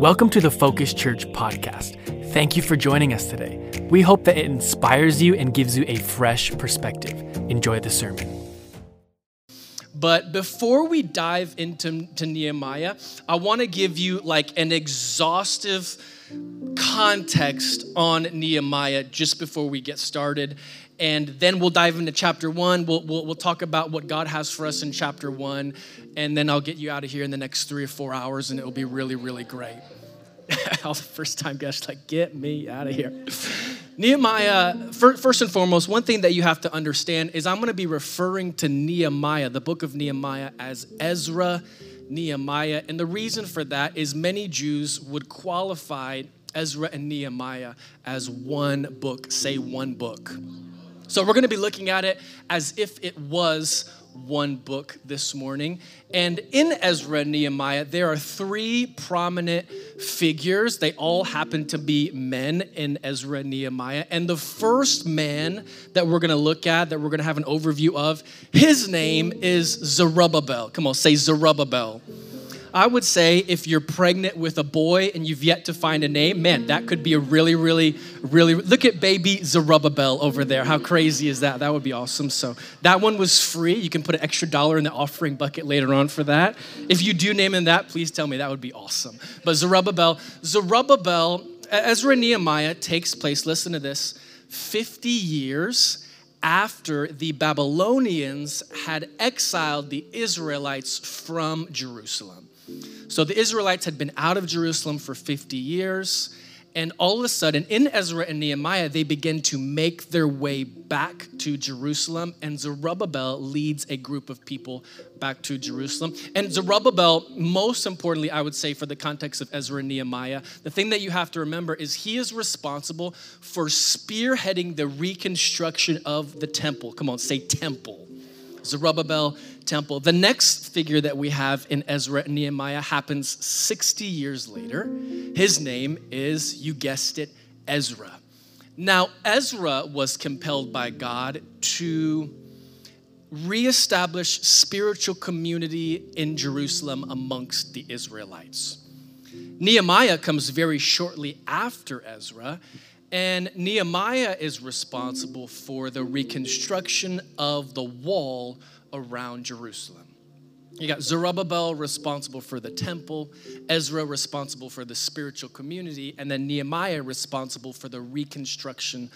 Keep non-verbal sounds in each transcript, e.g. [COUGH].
Welcome to the Focus Church podcast. Thank you for joining us today. We hope that it inspires you and gives you a fresh perspective. Enjoy the sermon. But before we dive into to Nehemiah, I want to give you like an exhaustive context on Nehemiah just before we get started. And then we'll dive into chapter one. We'll, we'll, we'll talk about what God has for us in chapter one. And then I'll get you out of here in the next three or four hours, and it'll be really, really great. [LAUGHS] All the first time guests, like, get me out of here. Nehemiah, first and foremost, one thing that you have to understand is I'm going to be referring to Nehemiah, the book of Nehemiah, as Ezra Nehemiah. And the reason for that is many Jews would qualify Ezra and Nehemiah as one book, say one book. So we're going to be looking at it as if it was one book this morning. And in Ezra and Nehemiah, there are three prominent figures. They all happen to be men in Ezra and Nehemiah. And the first man that we're going to look at, that we're going to have an overview of, his name is Zerubbabel. Come on, say Zerubbabel. I would say if you're pregnant with a boy and you've yet to find a name, man, that could be a really, really, really. Look at baby Zerubbabel over there. How crazy is that? That would be awesome. So that one was free. You can put an extra dollar in the offering bucket later on for that. If you do name him that, please tell me. That would be awesome. But Zerubbabel, Zerubbabel, Ezra Nehemiah takes place, listen to this, 50 years after the Babylonians had exiled the Israelites from Jerusalem. So the Israelites had been out of Jerusalem for 50 years. And all of a sudden, in Ezra and Nehemiah, they begin to make their way back to Jerusalem. And Zerubbabel leads a group of people back to Jerusalem. And Zerubbabel, most importantly, I would say, for the context of Ezra and Nehemiah, the thing that you have to remember is he is responsible for spearheading the reconstruction of the temple. Come on, say temple. Zerubbabel temple. The next figure that we have in Ezra and Nehemiah happens 60 years later. His name is, you guessed it, Ezra. Now, Ezra was compelled by God to reestablish spiritual community in Jerusalem amongst the Israelites. Nehemiah comes very shortly after Ezra, and Nehemiah is responsible for the reconstruction of the wall around Jerusalem. You got Zerubbabel responsible for the temple, Ezra responsible for the spiritual community, and then Nehemiah responsible for the reconstruction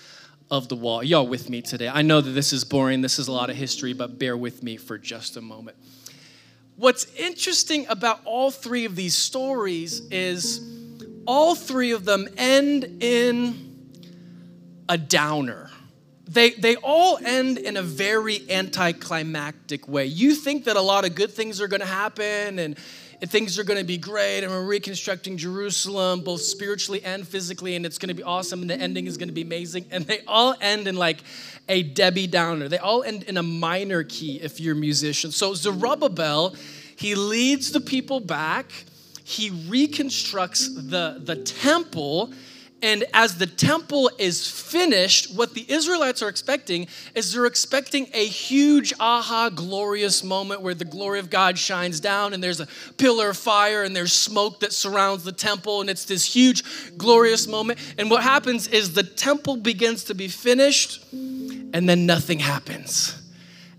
of the wall. Y'all with me today? I know that this is boring, this is a lot of history, but bear with me for just a moment. What's interesting about all three of these stories is all three of them end in a downer. They, they all end in a very anticlimactic way. You think that a lot of good things are going to happen and, things are going to be great and we're reconstructing Jerusalem both spiritually and physically and it's going to be awesome and the ending is going to be amazing. And they all end in like a Debbie Downer. They all end in a minor key if you're a musician. So Zerubbabel, he leads the people back. He reconstructs the, the temple and as the temple is finished, what the Israelites are expecting is they're expecting a huge, aha, glorious moment where the glory of God shines down and there's a pillar of fire and there's smoke that surrounds the temple and it's this huge, glorious moment. And what happens is the temple begins to be finished and then nothing happens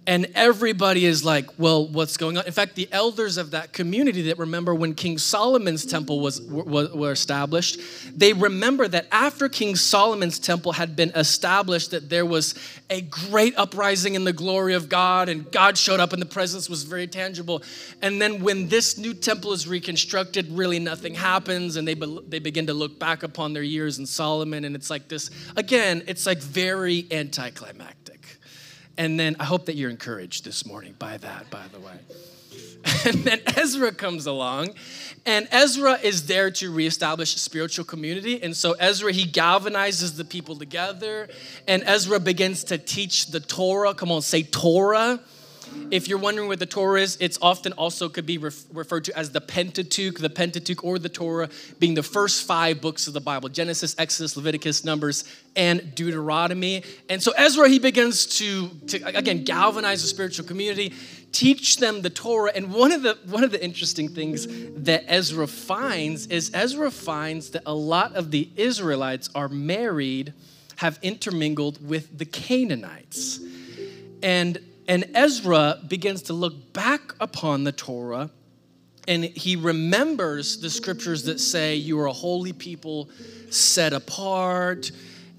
and everybody is like well what's going on? In fact the elders of that community that remember when king solomon's temple was, was were established they remember that after king solomon's temple had been established that there was a great uprising in the glory of god and god showed up and the presence was very tangible. And then when this new temple is reconstructed really nothing happens and they, be, they begin to look back upon their years in solomon and it's like this again it's like very anticlimactic and then I hope that you're encouraged this morning by that, by the way. [LAUGHS] And then Ezra comes along, and Ezra is there to reestablish spiritual community. And so Ezra, he galvanizes the people together, and Ezra begins to teach the Torah. Come on, say Torah if you're wondering what the Torah is, it's often also could be ref- referred to as the Pentateuch, the Pentateuch or the Torah being the first five books of the Bible Genesis, Exodus, Leviticus, Numbers, and Deuteronomy. And so Ezra, he begins to, to again, galvanize the spiritual community, teach them the Torah. And one of the one of the interesting things that Ezra finds is Ezra finds that a lot of the Israelites are married, have intermingled with the Canaanites. And and Ezra begins to look back upon the Torah and he remembers the scriptures that say you are a holy people set apart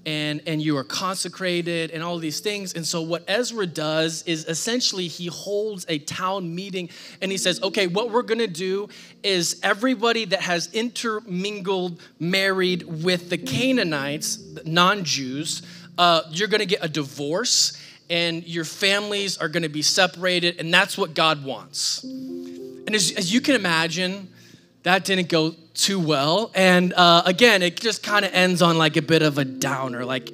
and, and you are consecrated and all these things. And so, what Ezra does is essentially he holds a town meeting and he says, Okay, what we're gonna do is everybody that has intermingled, married with the Canaanites, non Jews, uh, you're gonna get a divorce and your families are gonna be separated, and that's what God wants. And as, as you can imagine, that didn't go too well. And uh, again, it just kind of ends on like a bit of a downer. Like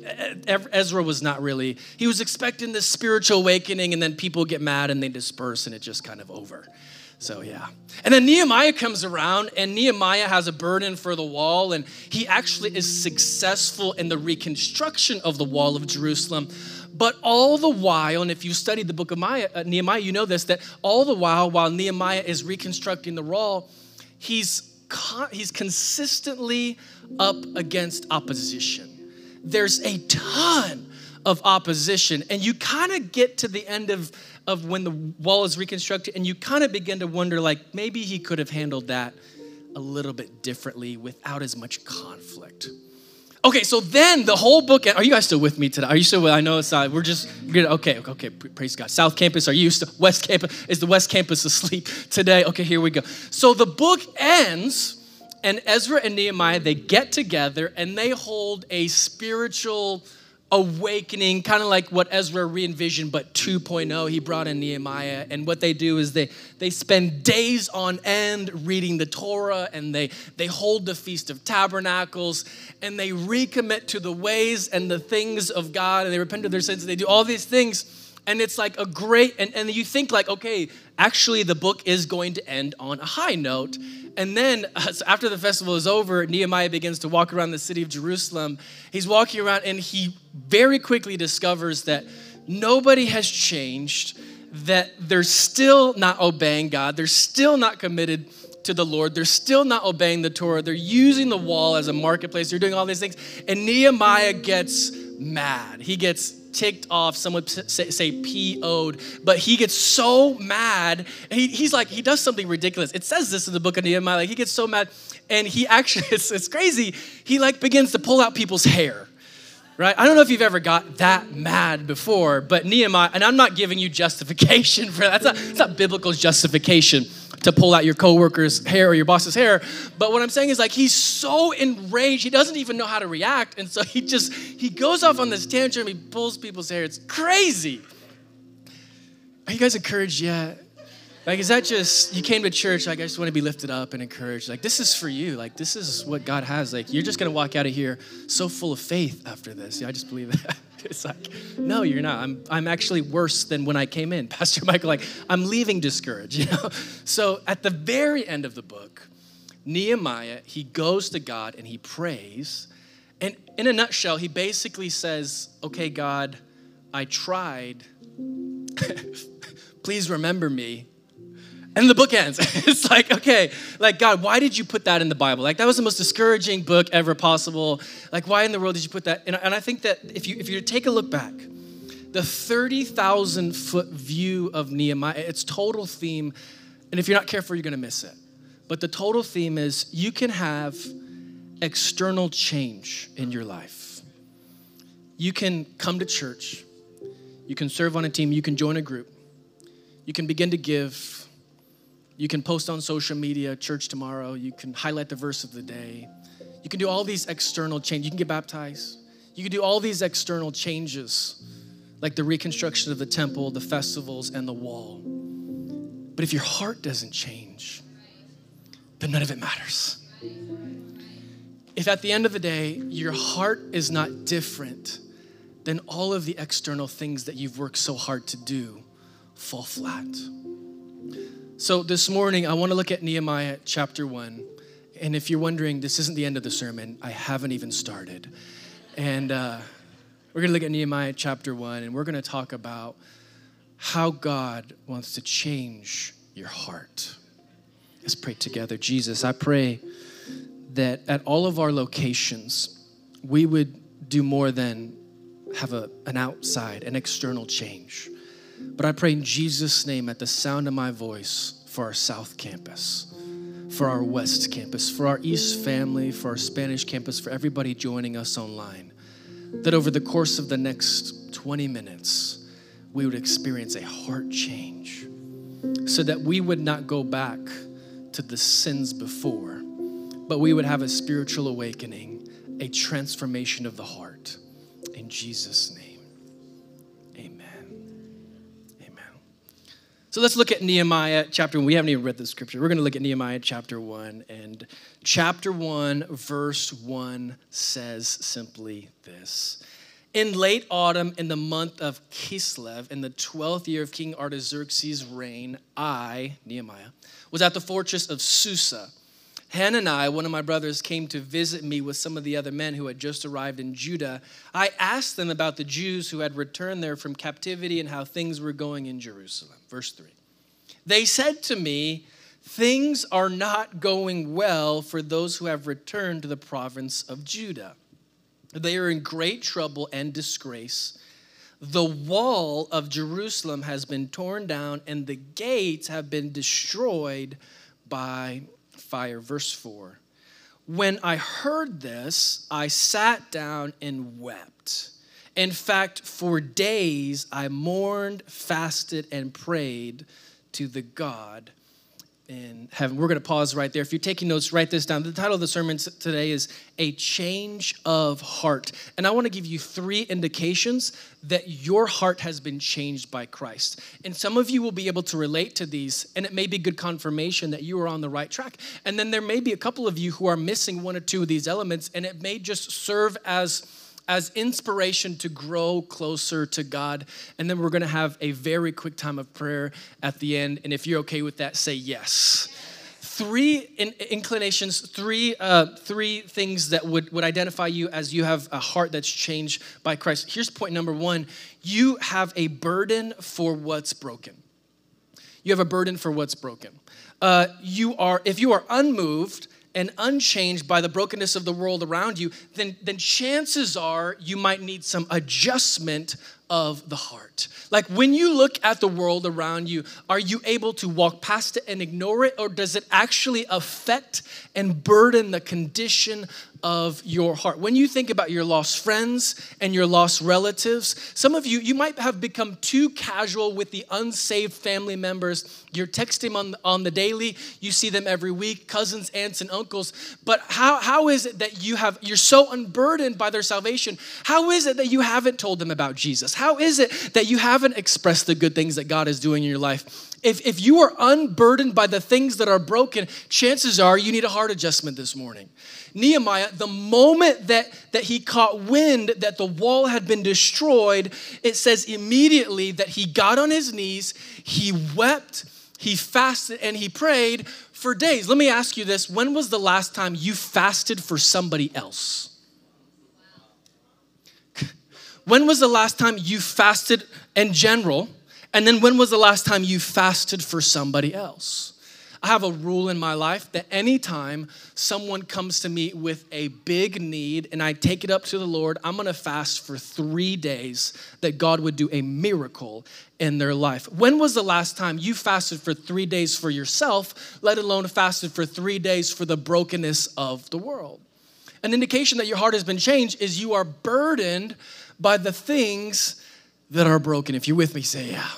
Ezra was not really, he was expecting this spiritual awakening, and then people get mad and they disperse, and it's just kind of over. So, yeah. And then Nehemiah comes around, and Nehemiah has a burden for the wall, and he actually is successful in the reconstruction of the wall of Jerusalem. But all the while, and if you studied the book of Maya, uh, Nehemiah, you know this, that all the while, while Nehemiah is reconstructing the wall, he's, he's consistently up against opposition. There's a ton of opposition, and you kind of get to the end of, of when the wall is reconstructed, and you kind of begin to wonder, like, maybe he could have handled that a little bit differently without as much conflict. Okay, so then the whole book. Are you guys still with me today? Are you still? With, I know it's not. We're just good. Okay, okay. Praise God. South Campus. Are you still? West Campus. Is the West Campus asleep today? Okay, here we go. So the book ends, and Ezra and Nehemiah they get together and they hold a spiritual awakening, kind of like what Ezra re envisioned, but 2.0. He brought in Nehemiah. And what they do is they, they spend days on end reading the Torah and they, they hold the Feast of Tabernacles and they recommit to the ways and the things of God and they repent of their sins and they do all these things. And it's like a great, and, and you think like, okay, actually the book is going to end on a high note. And then [LAUGHS] so after the festival is over, Nehemiah begins to walk around the city of Jerusalem. He's walking around and he very quickly discovers that nobody has changed, that they're still not obeying God, they're still not committed to the Lord. They're still not obeying the Torah. They're using the wall as a marketplace. They're doing all these things. And Nehemiah gets mad. He gets ticked off. Some would say, say PO'd, but he gets so mad. He, he's like, he does something ridiculous. It says this in the book of Nehemiah. Like, he gets so mad, and he actually, [LAUGHS] it's, it's crazy. He like begins to pull out people's hair right? I don't know if you've ever got that mad before, but Nehemiah, and I'm not giving you justification [LAUGHS] for that. That's not, that's not biblical justification to pull out your coworker's hair or your boss's hair. But what I'm saying is like he's so enraged, he doesn't even know how to react. And so he just he goes off on this tantrum, he pulls people's hair. It's crazy. Are you guys encouraged yet? Like, is that just, you came to church, like, I just want to be lifted up and encouraged. Like, this is for you. Like, this is what God has. Like, you're just to walk out of here so full of faith after this. Yeah, I just believe that. [LAUGHS] [LAUGHS] It's like, no, you're not. I'm, I'm actually worse than when I came in. [LAUGHS] Pastor Michael, like, I'm leaving discouraged, [LAUGHS] you know? So at the very end of the book, Nehemiah, he goes to God and he prays. And in a nutshell, he basically says, okay, God, I tried. Please remember me and the book ends. [LAUGHS] it's like, okay, like, God, why did you put that in the Bible? Like, that was the most discouraging book ever possible. Like, why in the world did you put that? And, and I think that if you, if you take a look back, the 30,000 foot view of Nehemiah, its total theme, and if you're not careful, you're gonna miss it. But the total theme is you can have external change in your life. You can come to church, you can serve on a team, you can join a group, you can begin to give you can post on social media, church tomorrow. You can highlight the verse of the day. You can do all these external changes. You can get baptized. You can do all these external changes, like the reconstruction of the temple, the festivals, and the wall. But if your heart doesn't change, then none of it matters. If at the end of the day, your heart is not different, then all of the external things that you've worked so hard to do fall flat. So this morning, I want to look at Nehemiah chapter 1. And if you're wondering, this isn't the end of the sermon, I haven't even started. And uh, we're going to look at Nehemiah chapter 1, and we're going to talk about how God wants to change your heart. Let's pray together. Jesus, I pray that at all of our locations, we would do more than have a, an outside, an external change. But I pray in Jesus' name, at the sound of my voice, for our South Campus, for our West Campus, for our East family, for our Spanish campus, for everybody joining us online, that over the course of the next 20 minutes, we would experience a heart change so that we would not go back to the sins before, but we would have a spiritual awakening, a transformation of the heart. In Jesus' name, So let's look at Nehemiah chapter 1. We haven't even read the scripture. We're going to look at Nehemiah chapter 1. And chapter 1, verse 1 says simply this. In late autumn, in the month of Kislev, in the 12th year of King Artaxerxes' reign, I, Nehemiah, was at the fortress of Susa. Hananiah, one of my brothers, came to visit me with some of the other men who had just arrived in Judah. I asked them about the Jews who had returned there from captivity and how things were going in Jerusalem. Verse 3. They said to me, Things are not going well for those who have returned to the province of Judah. They are in great trouble and disgrace. The wall of Jerusalem has been torn down, and the gates have been destroyed by fire. Verse 4 When I heard this, I sat down and wept. In fact, for days I mourned, fasted, and prayed to the God in heaven. We're going to pause right there. If you're taking notes, write this down. The title of the sermon today is A Change of Heart. And I want to give you three indications that your heart has been changed by Christ. And some of you will be able to relate to these, and it may be good confirmation that you are on the right track. And then there may be a couple of you who are missing one or two of these elements, and it may just serve as as inspiration to grow closer to God. And then we're going to have a very quick time of prayer at the end. And if you're okay with that, say yes. Three in, inclinations, three, uh, three things that would, would identify you as you have a heart that's changed by Christ. Here's point number one you have a burden for what's broken. You have a burden for what's broken. Uh, you are, if you are unmoved, and unchanged by the brokenness of the world around you, then, then chances are you might need some adjustment of the heart. Like when you look at the world around you, are you able to walk past it and ignore it, or does it actually affect and burden the condition of your heart. When you think about your lost friends and your lost relatives, some of you, you might have become too casual with the unsaved family members. You're texting on, on the daily, you see them every week, cousins, aunts, and uncles. But how, how is it that you have, you're so unburdened by their salvation? How is it that you haven't told them about Jesus? How is it that you haven't expressed the good things that God is doing in your life? If, if you are unburdened by the things that are broken, chances are you need a heart adjustment this morning. Nehemiah, the moment that, that he caught wind that the wall had been destroyed, it says immediately that he got on his knees, he wept, he fasted, and he prayed for days. Let me ask you this when was the last time you fasted for somebody else? [LAUGHS] When was the last time you fasted in general? And then when was the last time you fasted for somebody else? I have a rule in my life that anytime someone comes to me with a big need and I take it up to the Lord, I'm gonna fast for three days that God would do a miracle in their life. When was the last time you fasted for three days for yourself, let alone fasted for three days for the brokenness of the world? An indication that your heart has been changed is you are burdened by the things that are broken. If you're with me, say, Yeah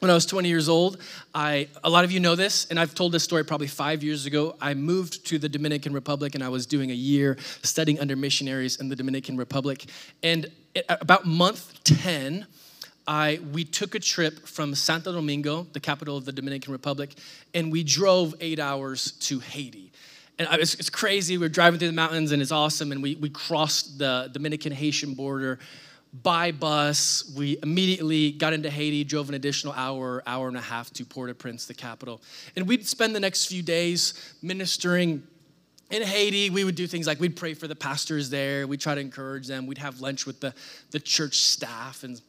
when I was 20 years old, I, a lot of you know this, and I've told this story probably five years ago. I moved to the Dominican Republic and I was doing a year studying under missionaries in the Dominican Republic. And about month 10, I, we took a trip from Santo Domingo, the capital of the Dominican Republic, and we drove eight hours to Haiti. And it's, it's crazy. We're driving through the mountains and it's awesome. And we, we crossed the Dominican Haitian border by bus. We immediately got into Haiti, drove an additional hour, hour and a half to Port au Prince, the capital. And we'd spend the next few days ministering in Haiti. We would do things like we'd pray for the pastors there, we'd try to encourage them, we'd have lunch with the, the church staff and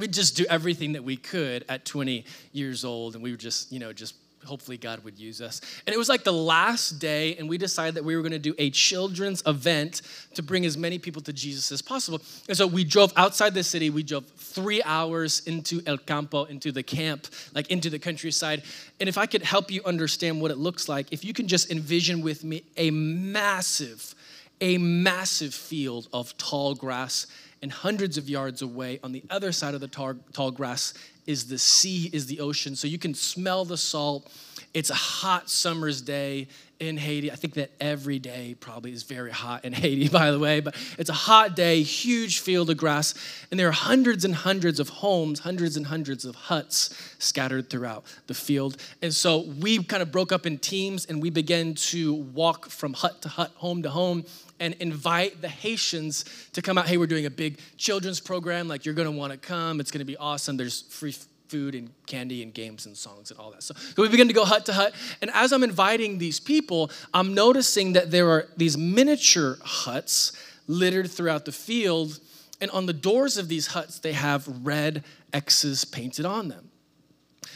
we'd just do everything that we could at 20 years old, and we were just, you know, just hopefully God would use us. And it was like the last day, and we decided that we were going to do a children's event to bring as many people to Jesus as possible. And so we drove outside the city. We drove three hours into El Campo, into the camp, like into the countryside. And if I could help you understand what it looks like, if you can just envision with me a massive, a massive field of tall grass and hundreds of yards away on the other side of the tall, tall grass is the sea, is the ocean. So you can smell the salt. It's a hot summer's day in Haiti. I think that every day probably is very hot in [LAUGHS] Haiti, by the way, but it's a hot day, huge field of grass, and there are hundreds and hundreds of homes, hundreds and hundreds of huts scattered throughout the field. And so we kind of broke up in teams and we began to walk from hut to hut, home to home, and invite the Haitians to come out. Hey, we're doing a big children's program. Like, you're gonna wanna come. It's gonna be awesome. There's free food and candy and games and songs and all that. So, so we begin to go hut to hut. And as I'm inviting these people, I'm noticing that there are these miniature huts littered throughout the field. And on the doors of these huts, they have red X's painted on them.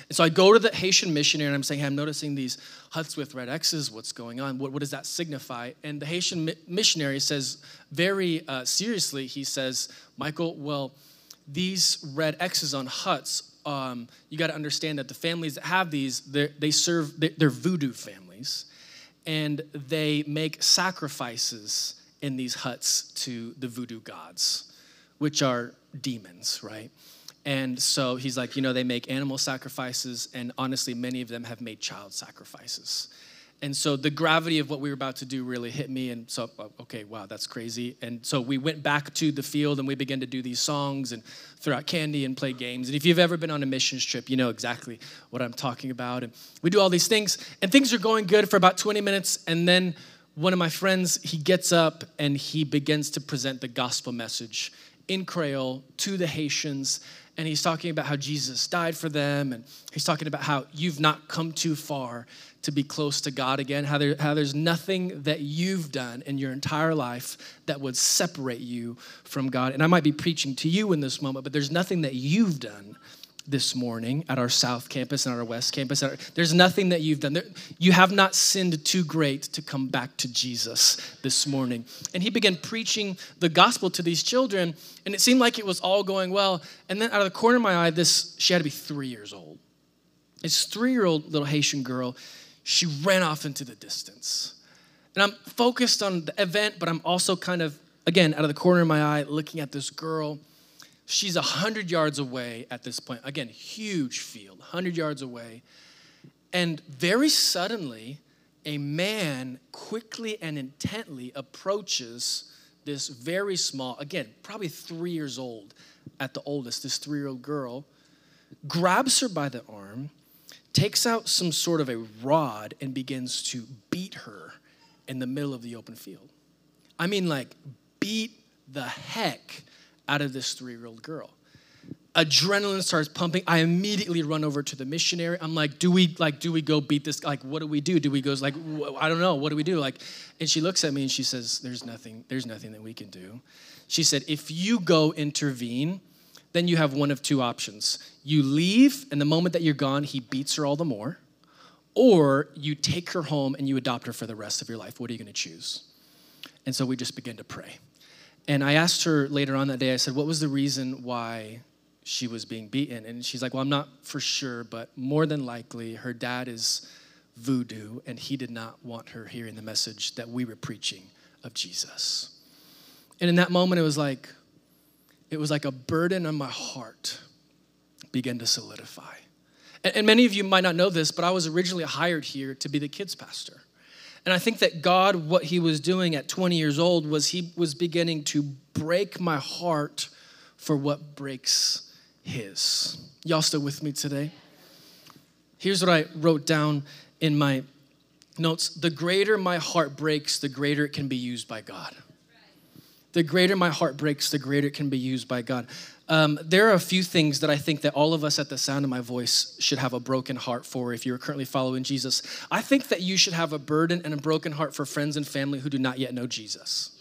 And so I go to the Haitian missionary and I'm saying, hey, I'm noticing these huts with red X's. What's going on? What, what does that signify? And the Haitian mi- missionary says, very uh, seriously, he says, Michael, well, these red X's on huts, um, you got to understand that the families that have these, they serve, they're voodoo families, and they make sacrifices in these huts to the voodoo gods, which are demons, right? And so he's like, you know, they make animal sacrifices, and honestly, many of them have made child sacrifices. And so the gravity of what we were about to do really hit me. And so, uh, okay, wow, that's crazy. And so we went back to the field and we began to do these songs and throw out candy and play games. And if you've ever been on a missions trip, you know exactly what I'm talking about. And we do all these things, and things are going good for about 20 minutes. And then one of my friends, he gets up and he begins to present the gospel message in Creole to the Haitians and he's talking about how Jesus died for them, and he's talking about how you've not come too far to be close to God again, how, there, how there's nothing that you've done in your entire life that would separate you from God. And I might be preaching to you in this moment, but there's nothing that you've done this morning at our South Campus and our West Campus. There's nothing that you've done. You have not sinned too great to come back to Jesus this morning. And he began preaching the gospel to these children, and it seemed like it was all going well. And then out of the corner of my eye, this she had to be three years old. This three-year-old little Haitian girl, she ran off into the distance. And I'm focused on the event, but I'm also kind of, again, out of the corner of my eye, looking at this girl She's 100 yards away at this point. Again, huge field, 100 yards away. And very suddenly, a man quickly and intently approaches this very small, again, probably three years old at the oldest, this three year old girl, grabs her by the arm, takes out some sort of a rod, and begins to beat her in the middle of the open field. I mean, like, beat the heck out of this three year old girl. Adrenaline starts pumping. I immediately run over to the missionary. I'm like, do we like do we go beat this? Like, what do we do? Do we go like I don't know. What do we do? Like, and she looks at me and she says, "There's nothing. There's nothing that we can do." She said, "If you go intervene, then you have one of two options. You leave, and the moment that you're gone, he beats her all the more, or you take her home and you adopt her for the rest of your life. What are you going to choose?" And so we just begin to pray. And I asked her later on that day, I said, What was the reason why she was being beaten? And she's like, Well, I'm not for sure, but more than likely, her dad is voodoo, and he did not want her hearing the message that we were preaching of Jesus. And in that moment, it was like, it was like a burden on my heart began to solidify. And, many of you might not know this, but I was originally hired here to be the kids pastor. And I think that God, what He was doing at 20 years old, was He was beginning to break my heart for what breaks His. Y'all still with me today? Here's what I wrote down in my notes The greater my heart breaks, the greater it can be used by God. The greater my heart breaks, the greater it can be used by God. Um, there are a few things that I think that all of us at the sound of my voice should have a broken heart for if you're currently following Jesus. I think that you should have a burden and a broken heart for friends and family who do not yet know Jesus.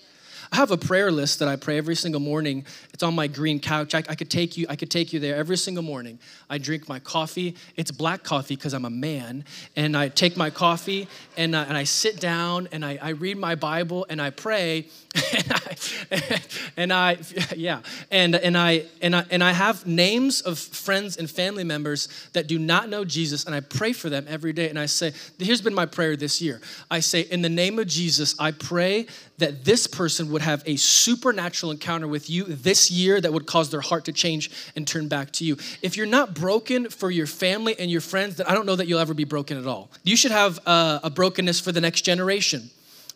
I have a prayer list that I pray every single morning. It's on my green couch. I, I could take you. I could take you there every single morning. I drink my coffee. It's black coffee because I'm a man, and I take my coffee and I, and I sit down and I, I read my Bible and I pray, [LAUGHS] and I, and [LAUGHS] I yeah, and and I and I and I have names of friends and family members that do not know Jesus, and I pray for them every day. And I say, here's been my prayer this year. I say, in the name of Jesus, I pray that this person would have a supernatural encounter with you this year that would cause their heart to change and turn back to you. If you're not broken for your family and your friends, then I don't know that you'll ever be broken at all. You should have a, a brokenness for the next generation.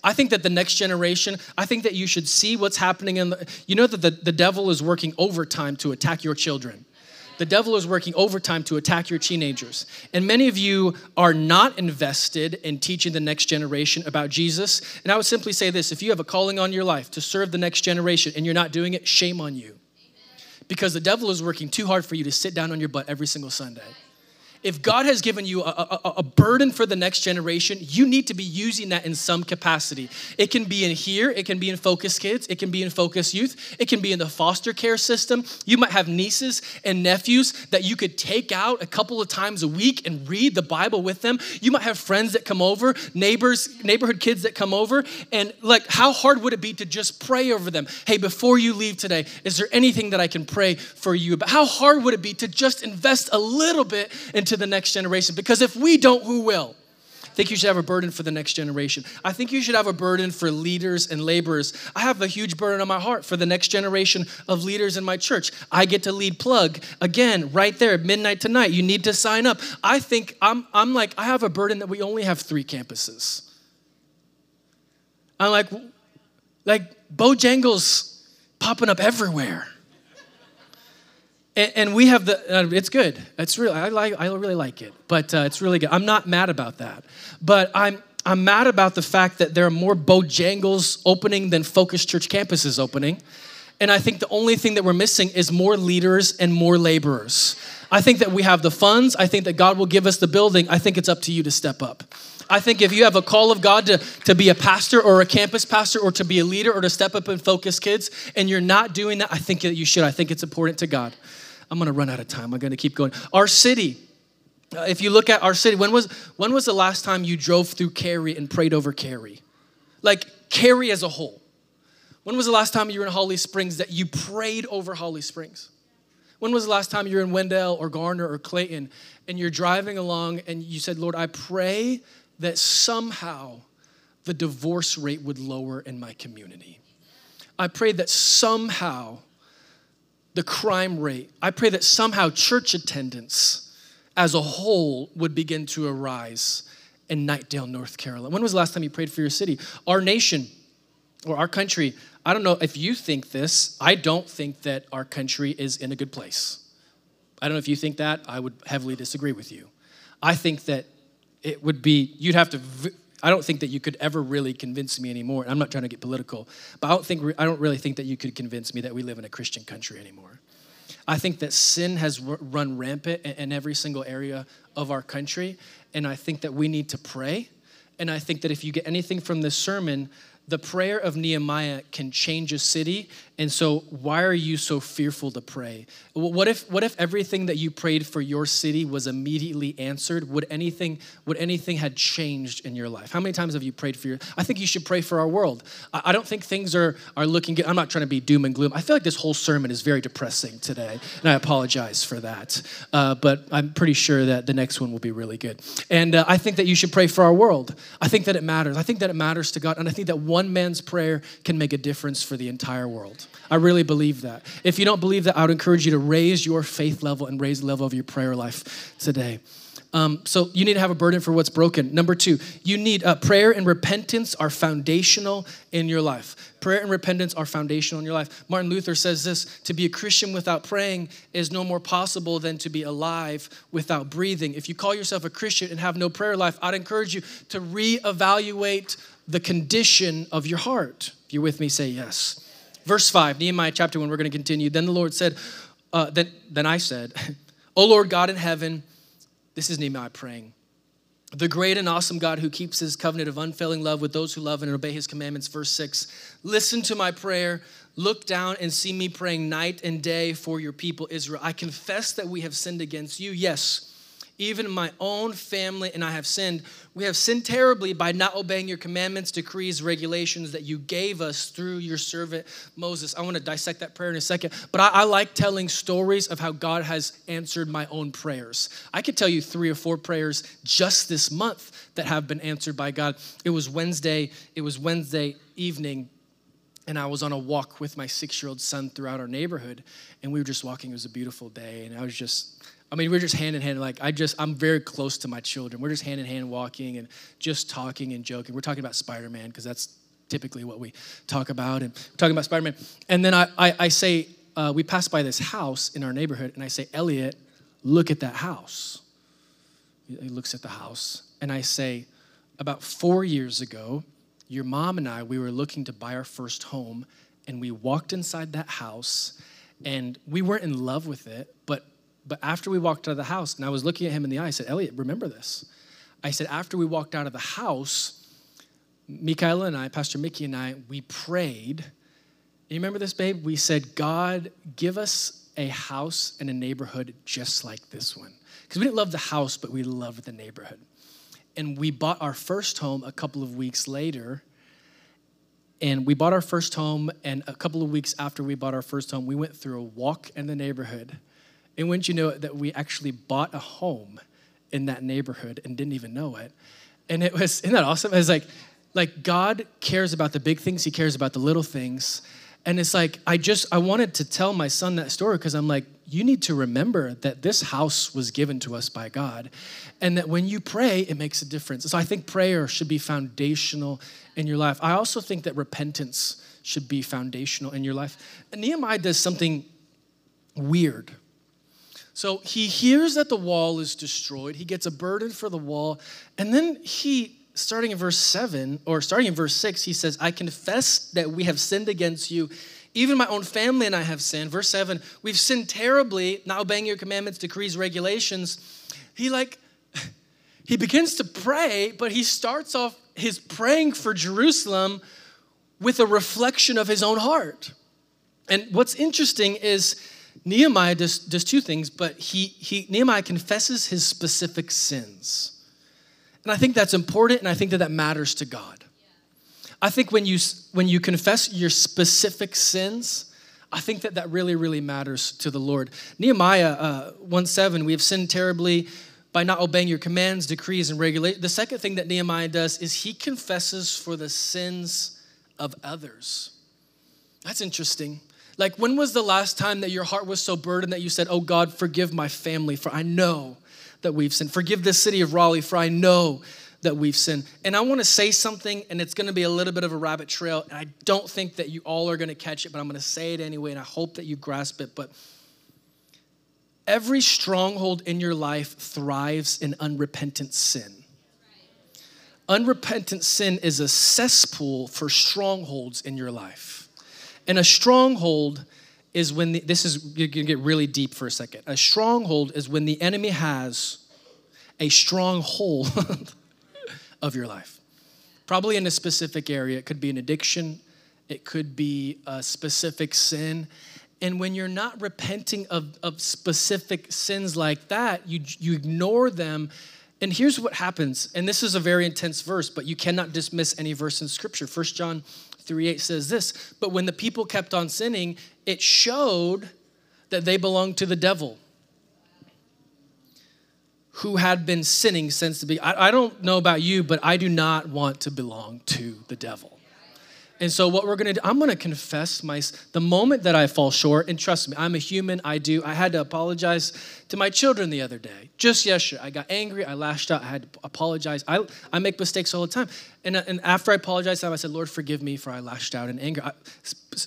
I think that the next generation, I think that you should see what's happening in the, you know that the, the devil is working overtime to attack your children. The devil is working overtime to attack your teenagers. And many of you are not invested in teaching the next generation about Jesus. And I would simply say this if you have a calling on your life to serve the next generation and you're not doing it, shame on you. Because the devil is working too hard for you to sit down on your butt every single Sunday if God has given you a, a, a, burden for the next generation, you need to be using that in some capacity. It can be in here, it can be in Focus Kids, it can be in Focus Youth, it can be in the foster care system. You might have nieces and nephews that you could take out a couple of times a week and read the Bible with them. You might have friends that come over, neighbors, neighborhood kids that come over, and like, how hard would it be to just pray over them? Hey, before you leave today, is there anything that I can pray for you about? How hard would it be to just invest a little bit in to the next generation. Because if we don't, who will? I think you should have a burden for the next generation. I think you should have a burden for leaders and laborers. I have a huge burden on my heart for the next generation of leaders in my church. I get to lead plug again right there, at midnight tonight. You need to sign up. I think I'm, I'm like, I have a burden that we only have three campuses. I'm like, like Bojangles popping up everywhere. And, and we have the, uh, it's good. It's really, I like, I really like it, but uh, it's really good. I'm not mad about that, but I'm, I'm mad about the fact that there are more Bojangles opening than Focus Church campuses opening. And I think the only thing that we're missing is more leaders and more laborers. I think that we have the funds. I think that God will give us the building. I think it's up to you to step up. I think if you have a call of God to, to be a pastor or a campus pastor or to be a leader or to step up and focus kids, and you're not doing that, I think that you should. I think it's important to God. I'm going to run out of time. I'm going to keep going. Our city, uh, if you look at our city, when was, when was the last time you drove through Cary and prayed over Cary? Like Cary as a whole. When was the last time you were in Holly Springs that you prayed over Holly Springs? When was the last time you were in Wendell or Garner or Clayton and you're driving along and you said, Lord, I pray that somehow the divorce rate would lower in my community? I pray that somehow the crime rate. I pray that somehow church attendance as a whole would begin to arise in Knightdale, North Carolina. When was the last time you prayed for your city? Our nation or our country, I don't know if you think this, I don't think that our country is in a good place. I don't know if you think that, I would heavily disagree with you. I think that it would be, you'd have to I don't think that you could ever really convince me anymore. I'm not trying to get political, but I don't think I don't really think that you could convince me that we live in a Christian country anymore. I think that sin has run rampant in every single area of our country, and I think that we need to pray. And I think that if you get anything from this sermon, the prayer of Nehemiah can change a city. And so, why are you so fearful to pray? What if, what if everything that you prayed for your city was immediately answered? Would anything, would anything had changed in your life? How many times have you prayed for your? I think you should pray for our world. I don't think things are, are looking good. I'm not trying to be doom and gloom. I feel like this whole sermon is very depressing today, and I apologize for that. Uh, but I'm pretty sure that the next one will be really good. And uh, I think that you should pray for our world. I think that it matters. I think that it matters to God, and I think that one man's prayer can make a difference for the entire world. I really believe that. If you don't believe that, I would encourage you to raise your faith level and raise the level of your prayer life today. Um, so you need to have a burden for what's broken. Number two, you need uh, prayer and repentance are foundational in your life. Prayer and repentance are foundational in your life. Martin Luther says this to be a Christian without praying is no more possible than to be alive without breathing. If you call yourself a Christian and have no prayer life, I'd encourage you to reevaluate the condition of your heart. If you're with me, say yes. Verse 5, Nehemiah chapter 1, we're going to continue. Then the Lord said, uh, then, then I said, [LAUGHS] O Lord God in heaven, this is Nehemiah praying. The great and awesome God who keeps his covenant of unfailing love with those who love and obey his commandments. Verse 6 Listen to my prayer. Look down and see me praying night and day for your people, Israel. I confess that we have sinned against you. Yes, even my own family and I have sinned. We have sinned terribly by not obeying your commandments, decrees, regulations that you gave us through your servant Moses. I want to dissect that prayer in a second, but I, I, like telling stories of how God has answered my own prayers. I could tell you three or four prayers just this month that have been answered by God. It was Wednesday, it was Wednesday evening and I was on a walk with my six year old son throughout our neighborhood, and we were just walking. It was a beautiful day, and I was just I mean, we're just hand in hand. Like, I just, I'm very close to my children. We're just hand in hand walking and just talking and joking. We're talking about Spider Man because that's typically what we talk about. And talking about Spider Man. And then I, I, I say, uh, we pass by this house in our neighborhood, and I say, Elliot, look at that house. He looks at the house, and I say, about four years ago, your mom and I, we were looking to buy our first home, and we walked inside that house, and we weren't in love with it, but after we walked out of the house, and I was looking at him in the eye, I said, Elliot, remember this. I said, after we walked out of the house, Michaela and I, Pastor Mickey and I, we prayed. You remember this, babe? We said, God, give us a house and a neighborhood just like this one. Because we didn't love the house, but we loved the neighborhood. And we bought our first home a couple of weeks later. And we bought our first home, and a couple of weeks after we bought our first home, we went through a walk in the neighborhood and wouldn't you know it, that we actually bought a home in that neighborhood and didn't even know it? And it was, isn't that awesome? It was like, like God cares about the big things, He cares about the little things. And it's like, I just, I wanted to tell my son that story because I'm like, you need to remember that this house was given to us by God. And that when you pray, it makes a difference. So I think prayer should be foundational in your life. I also think that repentance should be foundational in your life. And Nehemiah does something weird so he hears that the wall is destroyed. He gets a burden for the wall. And then he, starting in verse 7, or starting in verse 6, he says, I confess that we have sinned against you. Even my own family and I have sinned. Verse 7, we've sinned terribly, not obeying your commandments, decrees, regulations. He like, [LAUGHS] he begins to pray, but he starts off his praying for Jerusalem with a reflection of his own heart. And what's interesting is Nehemiah does, does two things, but he, he, Nehemiah confesses his specific sins. And I think that's important, and I think that that matters to God. I think when you, when you confess your specific sins, I think that that really, really matters to the Lord. Nehemiah uh, 1 7, we have sinned terribly by not obeying your commands, decrees, and regulations. The second thing that Nehemiah does is he confesses for the sins of others. That's interesting. Like, when was the last time that your heart was so burdened that you said, Oh God, forgive my family, for I know that we've sinned. Forgive this city of Raleigh, for I know that we've sinned. And I want to say something, and it's going to be a little bit of a rabbit trail, and I don't think that you all are going to catch it, but I'm going to say it anyway, and I hope that you grasp it. But every stronghold in your life thrives in unrepentant sin. Unrepentant sin is a cesspool for strongholds in your life. And a stronghold is when the, this is you're gonna get really deep for a second. A stronghold is when the enemy has a stronghold [LAUGHS] of your life. Probably in a specific area. It could be an addiction, it could be a specific sin. And when you're not repenting of, of specific sins like that, you, you ignore them. And here's what happens, and this is a very intense verse, but you cannot dismiss any verse in Scripture. First John 3 8 says this But when the people kept on sinning, it showed that they belonged to the devil who had been sinning since the beginning. I, I don't know about you, but I do not want to belong to the devil. And so what we're going to do, I'm going to confess my the moment that I fall short. And trust me, I'm a human. I do. I had to apologize to my children the other day. Just yesterday, I got angry. I lashed out. I had to apologize. I, I make mistakes all the time. And, and after I apologized, to them, I said, Lord, forgive me for I lashed out in anger. I,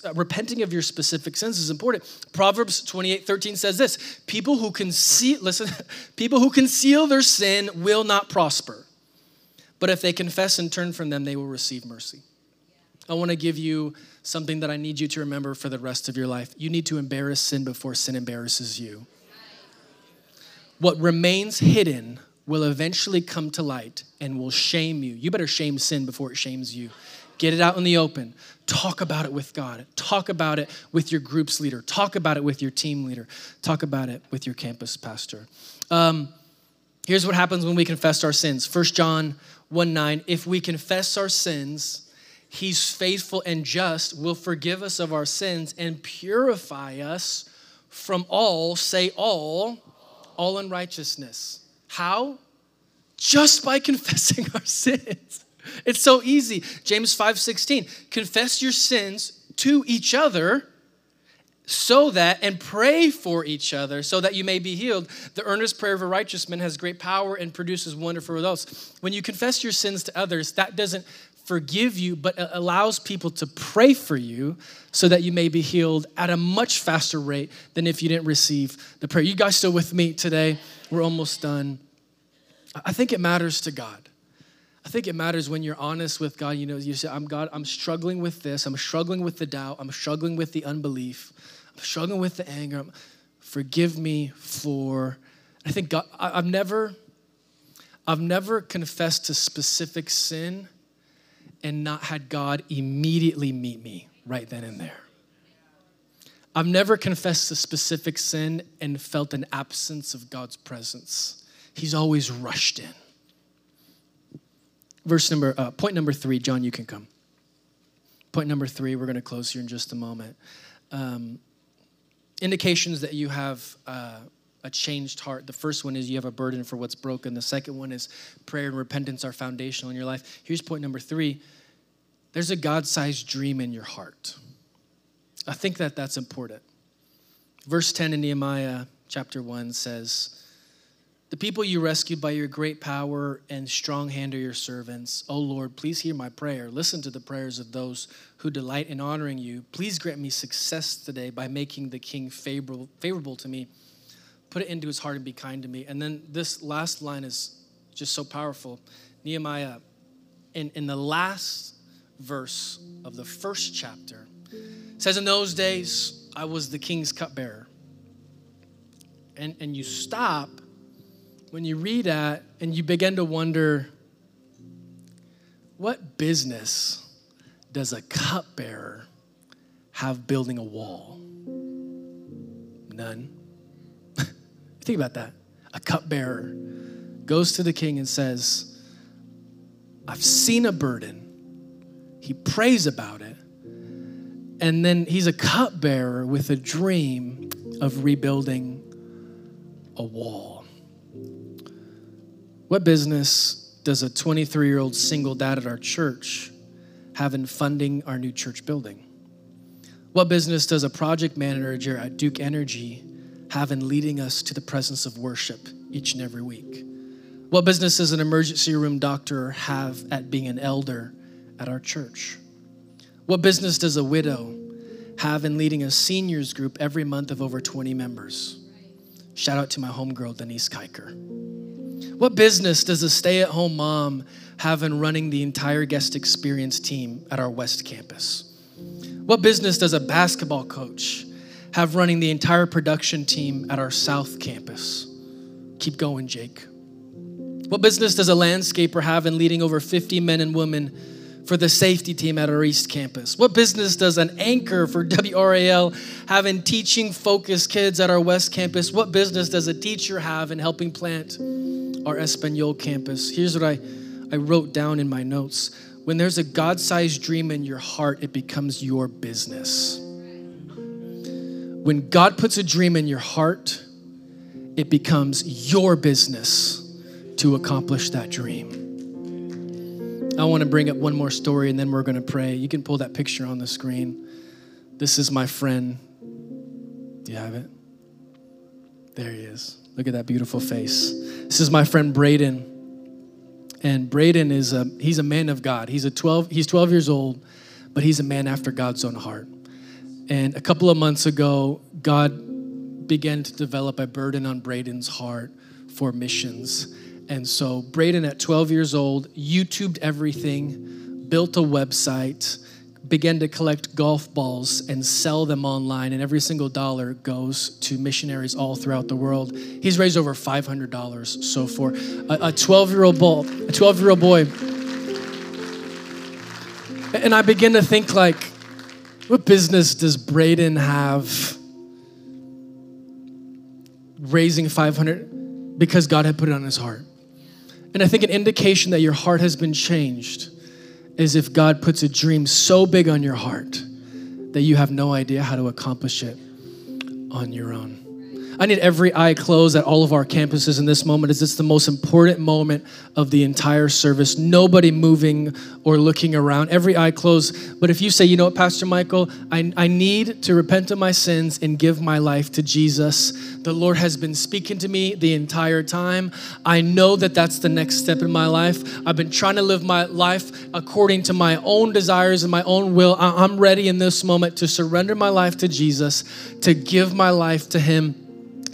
uh, repenting of your specific sins is important. Proverbs 28, 13 says this: People who conceal, listen, [LAUGHS] people who conceal their sin will not prosper. But if they confess and turn from them, they will receive mercy. I want to give you something that I need you to remember for the rest of your life. You need to embarrass sin before sin embarrasses you. What remains hidden will eventually come to light and will shame you. You better shame sin before it shames you. Get it out in the open. Talk about it with God. Talk about it with your group's leader. Talk about it with your team leader. Talk about it with your campus pastor. Um, here's what happens when we confess our sins 1 John 1 9. If we confess our sins, he's faithful and just, will forgive us of our sins and purify us from all, say all, all unrighteousness. How? Just by [LAUGHS] confessing our sins. It's so easy. James 5:16. Confess your sins to each other so that and pray for each other so that you may be healed. The earnest prayer of a righteous man has great power and produces wonderful results. When you confess your sins to others, that doesn't forgive you, but allows people to pray for you so that you may be healed at a much faster rate than if you didn't receive the prayer. You guys still with me today? We're almost done. I think it matters to God. I think it matters when you're honest with God. You know, you say, I'm God, I'm struggling with this. I'm struggling with the doubt. I'm struggling with the unbelief. I'm struggling with the anger. Forgive me for. I think God, I, I've never, I've never confessed to specific sin and not had God immediately meet me right then and there. I've never confessed a specific sin and felt an absence of God's presence. He's always rushed in. Verse number, uh, point number three, John, you can come. Point number three, we're going to close here in just a moment. Um, indications that you have uh, a changed heart. The first one is you have a burden for what's broken. The second one is prayer and repentance are foundational in your life. Here's point number three there's a God sized dream in your heart. I think that that's important. Verse 10 in Nehemiah chapter 1 says, the people you rescued by your great power and strong hand are your servants. O Lord, please hear my prayer. Listen to the prayers of those who delight in honoring you. Please grant me success today by making the king favorable, favorable to me. Put it into his heart and be kind to me. And then this last line is just so powerful. Nehemiah, in, in the last verse of the first chapter, says, In those days, I was the king's cupbearer. And, and you stop when you read that and you begin to wonder what business does a cupbearer have building a wall? None. Think about that. A cupbearer goes to the king and says, I've seen a burden. He prays about it. And then he's a cupbearer with a dream of rebuilding a wall. What business does a 23 year old single dad at our church have in funding our new church building? What business does a project manager at Duke Energy have in leading us to the presence of worship each and every week? What business does an emergency room doctor have at being an elder at our church? What business does a widow have in leading a seniors group every month of over 20 members? Shout out to my homegirl, Denise Kiker. What business does a stay at home mom have in running the entire guest experience team at our West campus? What business does a basketball coach have running the entire production team at our South campus? Keep going, Jake. What business does a landscaper have in leading over 50 men and women for the safety team at our East campus? What business does an anchor for WRAL have in teaching focus kids at our West campus? What business does a teacher have in helping plant our Espanol campus? Here's what I, I wrote down in my notes. When there's a God sized dream in your heart, it becomes your business. When God puts a dream in your heart, it becomes your business to accomplish that dream. I want to bring up one more story and then we're going to pray. You can pull that picture on the screen. This is my friend. Do you have it? There he is. Look at that beautiful face. This is my friend Braden. And Braden is a he's a man of God. He's a 12 he's 12 years old, but he's a man after God's own heart. And a couple of months ago, God began to develop a burden on Braden's heart for missions. And so Braden, at 12 years old, YouTubed everything, built a website, began to collect golf balls and sell them online, and every single dollar goes to missionaries all throughout the world. He's raised over $500 so far. A 12 year old boy, a 12 year old boy. And I begin to think like, what business does Braden have raising 500 because God had put it on his heart? And I think an indication that your heart has been changed is if God puts a dream so big on your heart that you have no idea how to accomplish it on your own. I need every eye closed at all of our campuses in this moment as it's the most important moment of the entire service. Nobody moving or looking around, every eye closed. But if you say, you know what, Pastor Michael, I, I need to repent of my sins and give my life to Jesus, the Lord has been speaking to me the entire time. I know that that's the next step in my life. I've been trying to live my life according to my own desires and my own will. I'm ready in this moment to surrender my life to Jesus, to give my life to Him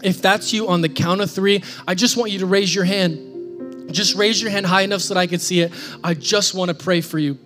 if that's you on the count of three, I just want you to raise your hand. Just raise your hand high enough so that I can see it. I just want to pray for you.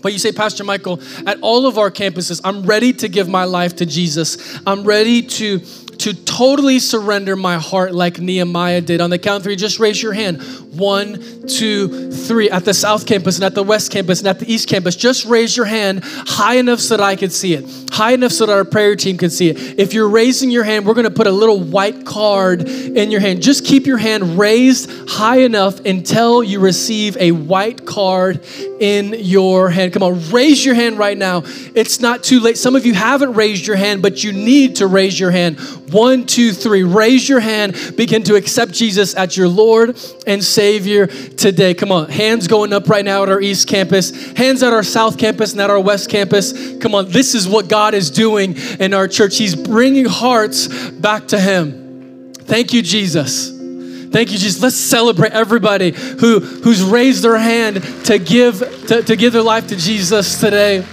But you say, Pastor Michael, at all of our campuses, I'm ready to give my life to Jesus. I'm ready to to totally surrender my heart like Nehemiah did. On the count three, just raise your hand. One, two, three. At the South Campus and at the West Campus and at the East Campus, just raise your hand high enough so that I can see it, high enough so that our prayer team can see it. If you're raising your hand, we're going to put a little white card in your hand. Just keep your hand raised high enough until you receive a white card in your hand. Come on, raise your hand right now. It's not too late. Some of you haven't raised your hand, but you need to raise your hand. One, two, three. Raise your hand. Begin to accept Jesus as your Lord and Savior today. Come on, hands going up right now at our East Campus, hands at our South Campus and at our West Campus. Come on, this is what God is doing in our church. He's bringing hearts back to Him. Thank you, Jesus. Thank you, Jesus. Let's celebrate everybody who, who's raised their hand to give, to, to give their life to Jesus today.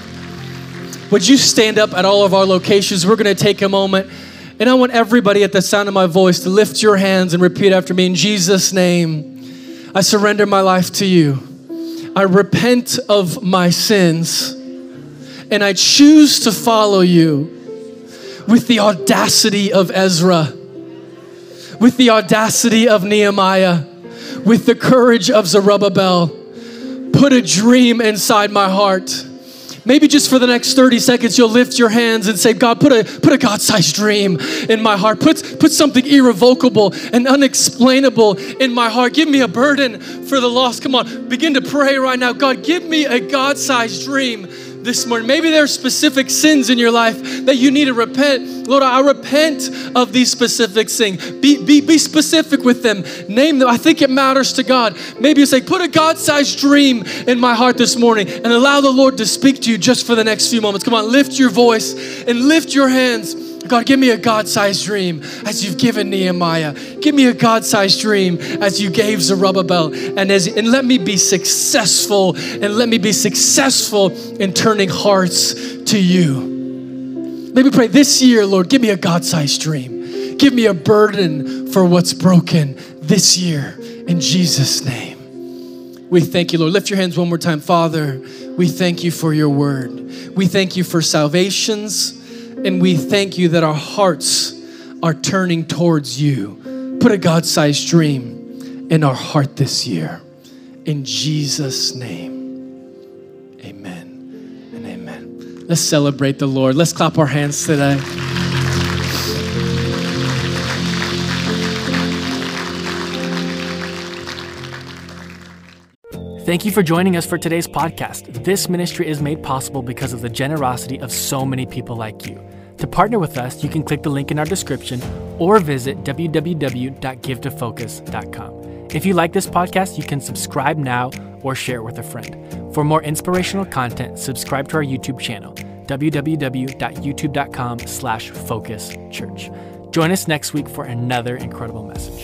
Would you stand up at all of our locations? We're going to take a moment. And I want everybody at the sound of my voice to lift your hands and repeat after me in Jesus' name. I surrender my life to you. I repent of my sins and I choose to follow you with the audacity of Ezra with the audacity of Nehemiah, with the courage of Zerubbabel. Put a dream inside my heart. Maybe just for the next 30 seconds, you'll lift your hands and say, God, put a, put a God sized dream in my heart. Put, put something irrevocable and unexplainable in my heart. Give me a burden for the lost. Come on, begin to pray right now. God, give me a God sized dream this morning. Maybe there are specific sins in your life that you need to repent. Lord, I repent of these specific things. Be, be, be specific with them. Name them. I think it matters to God. Maybe you say, put a God sized dream in my heart this morning and allow the Lord to speak to you just for the next few moments. Come on, lift your voice and lift your hands. God, give me a God sized dream as you've given Nehemiah. Give me a God sized dream as you gave Zerubbabel. And, as, and let me be successful and let me be successful in turning hearts to you. Maybe pray this year, Lord, give me a God sized dream. Give me a burden for what's broken this year in Jesus' name. We thank you, Lord. Lift your hands one more time. Father, we thank you for your word. We thank you for salvations. And we thank you that our hearts are turning towards you. Put a God sized dream in our heart this year. In Jesus' name, amen and amen. Let's celebrate the Lord. Let's clap our hands today. Thank you for joining us for today's podcast. This ministry is made possible because of the generosity of so many people like you. To partner with us, you can click the link in our description or visit www.givetofocus.com. If you like this podcast, you can subscribe now or share it with a friend. For more inspirational content, subscribe to our YouTube channel, www.youtube.com slash focus church. Join us next week for another incredible message.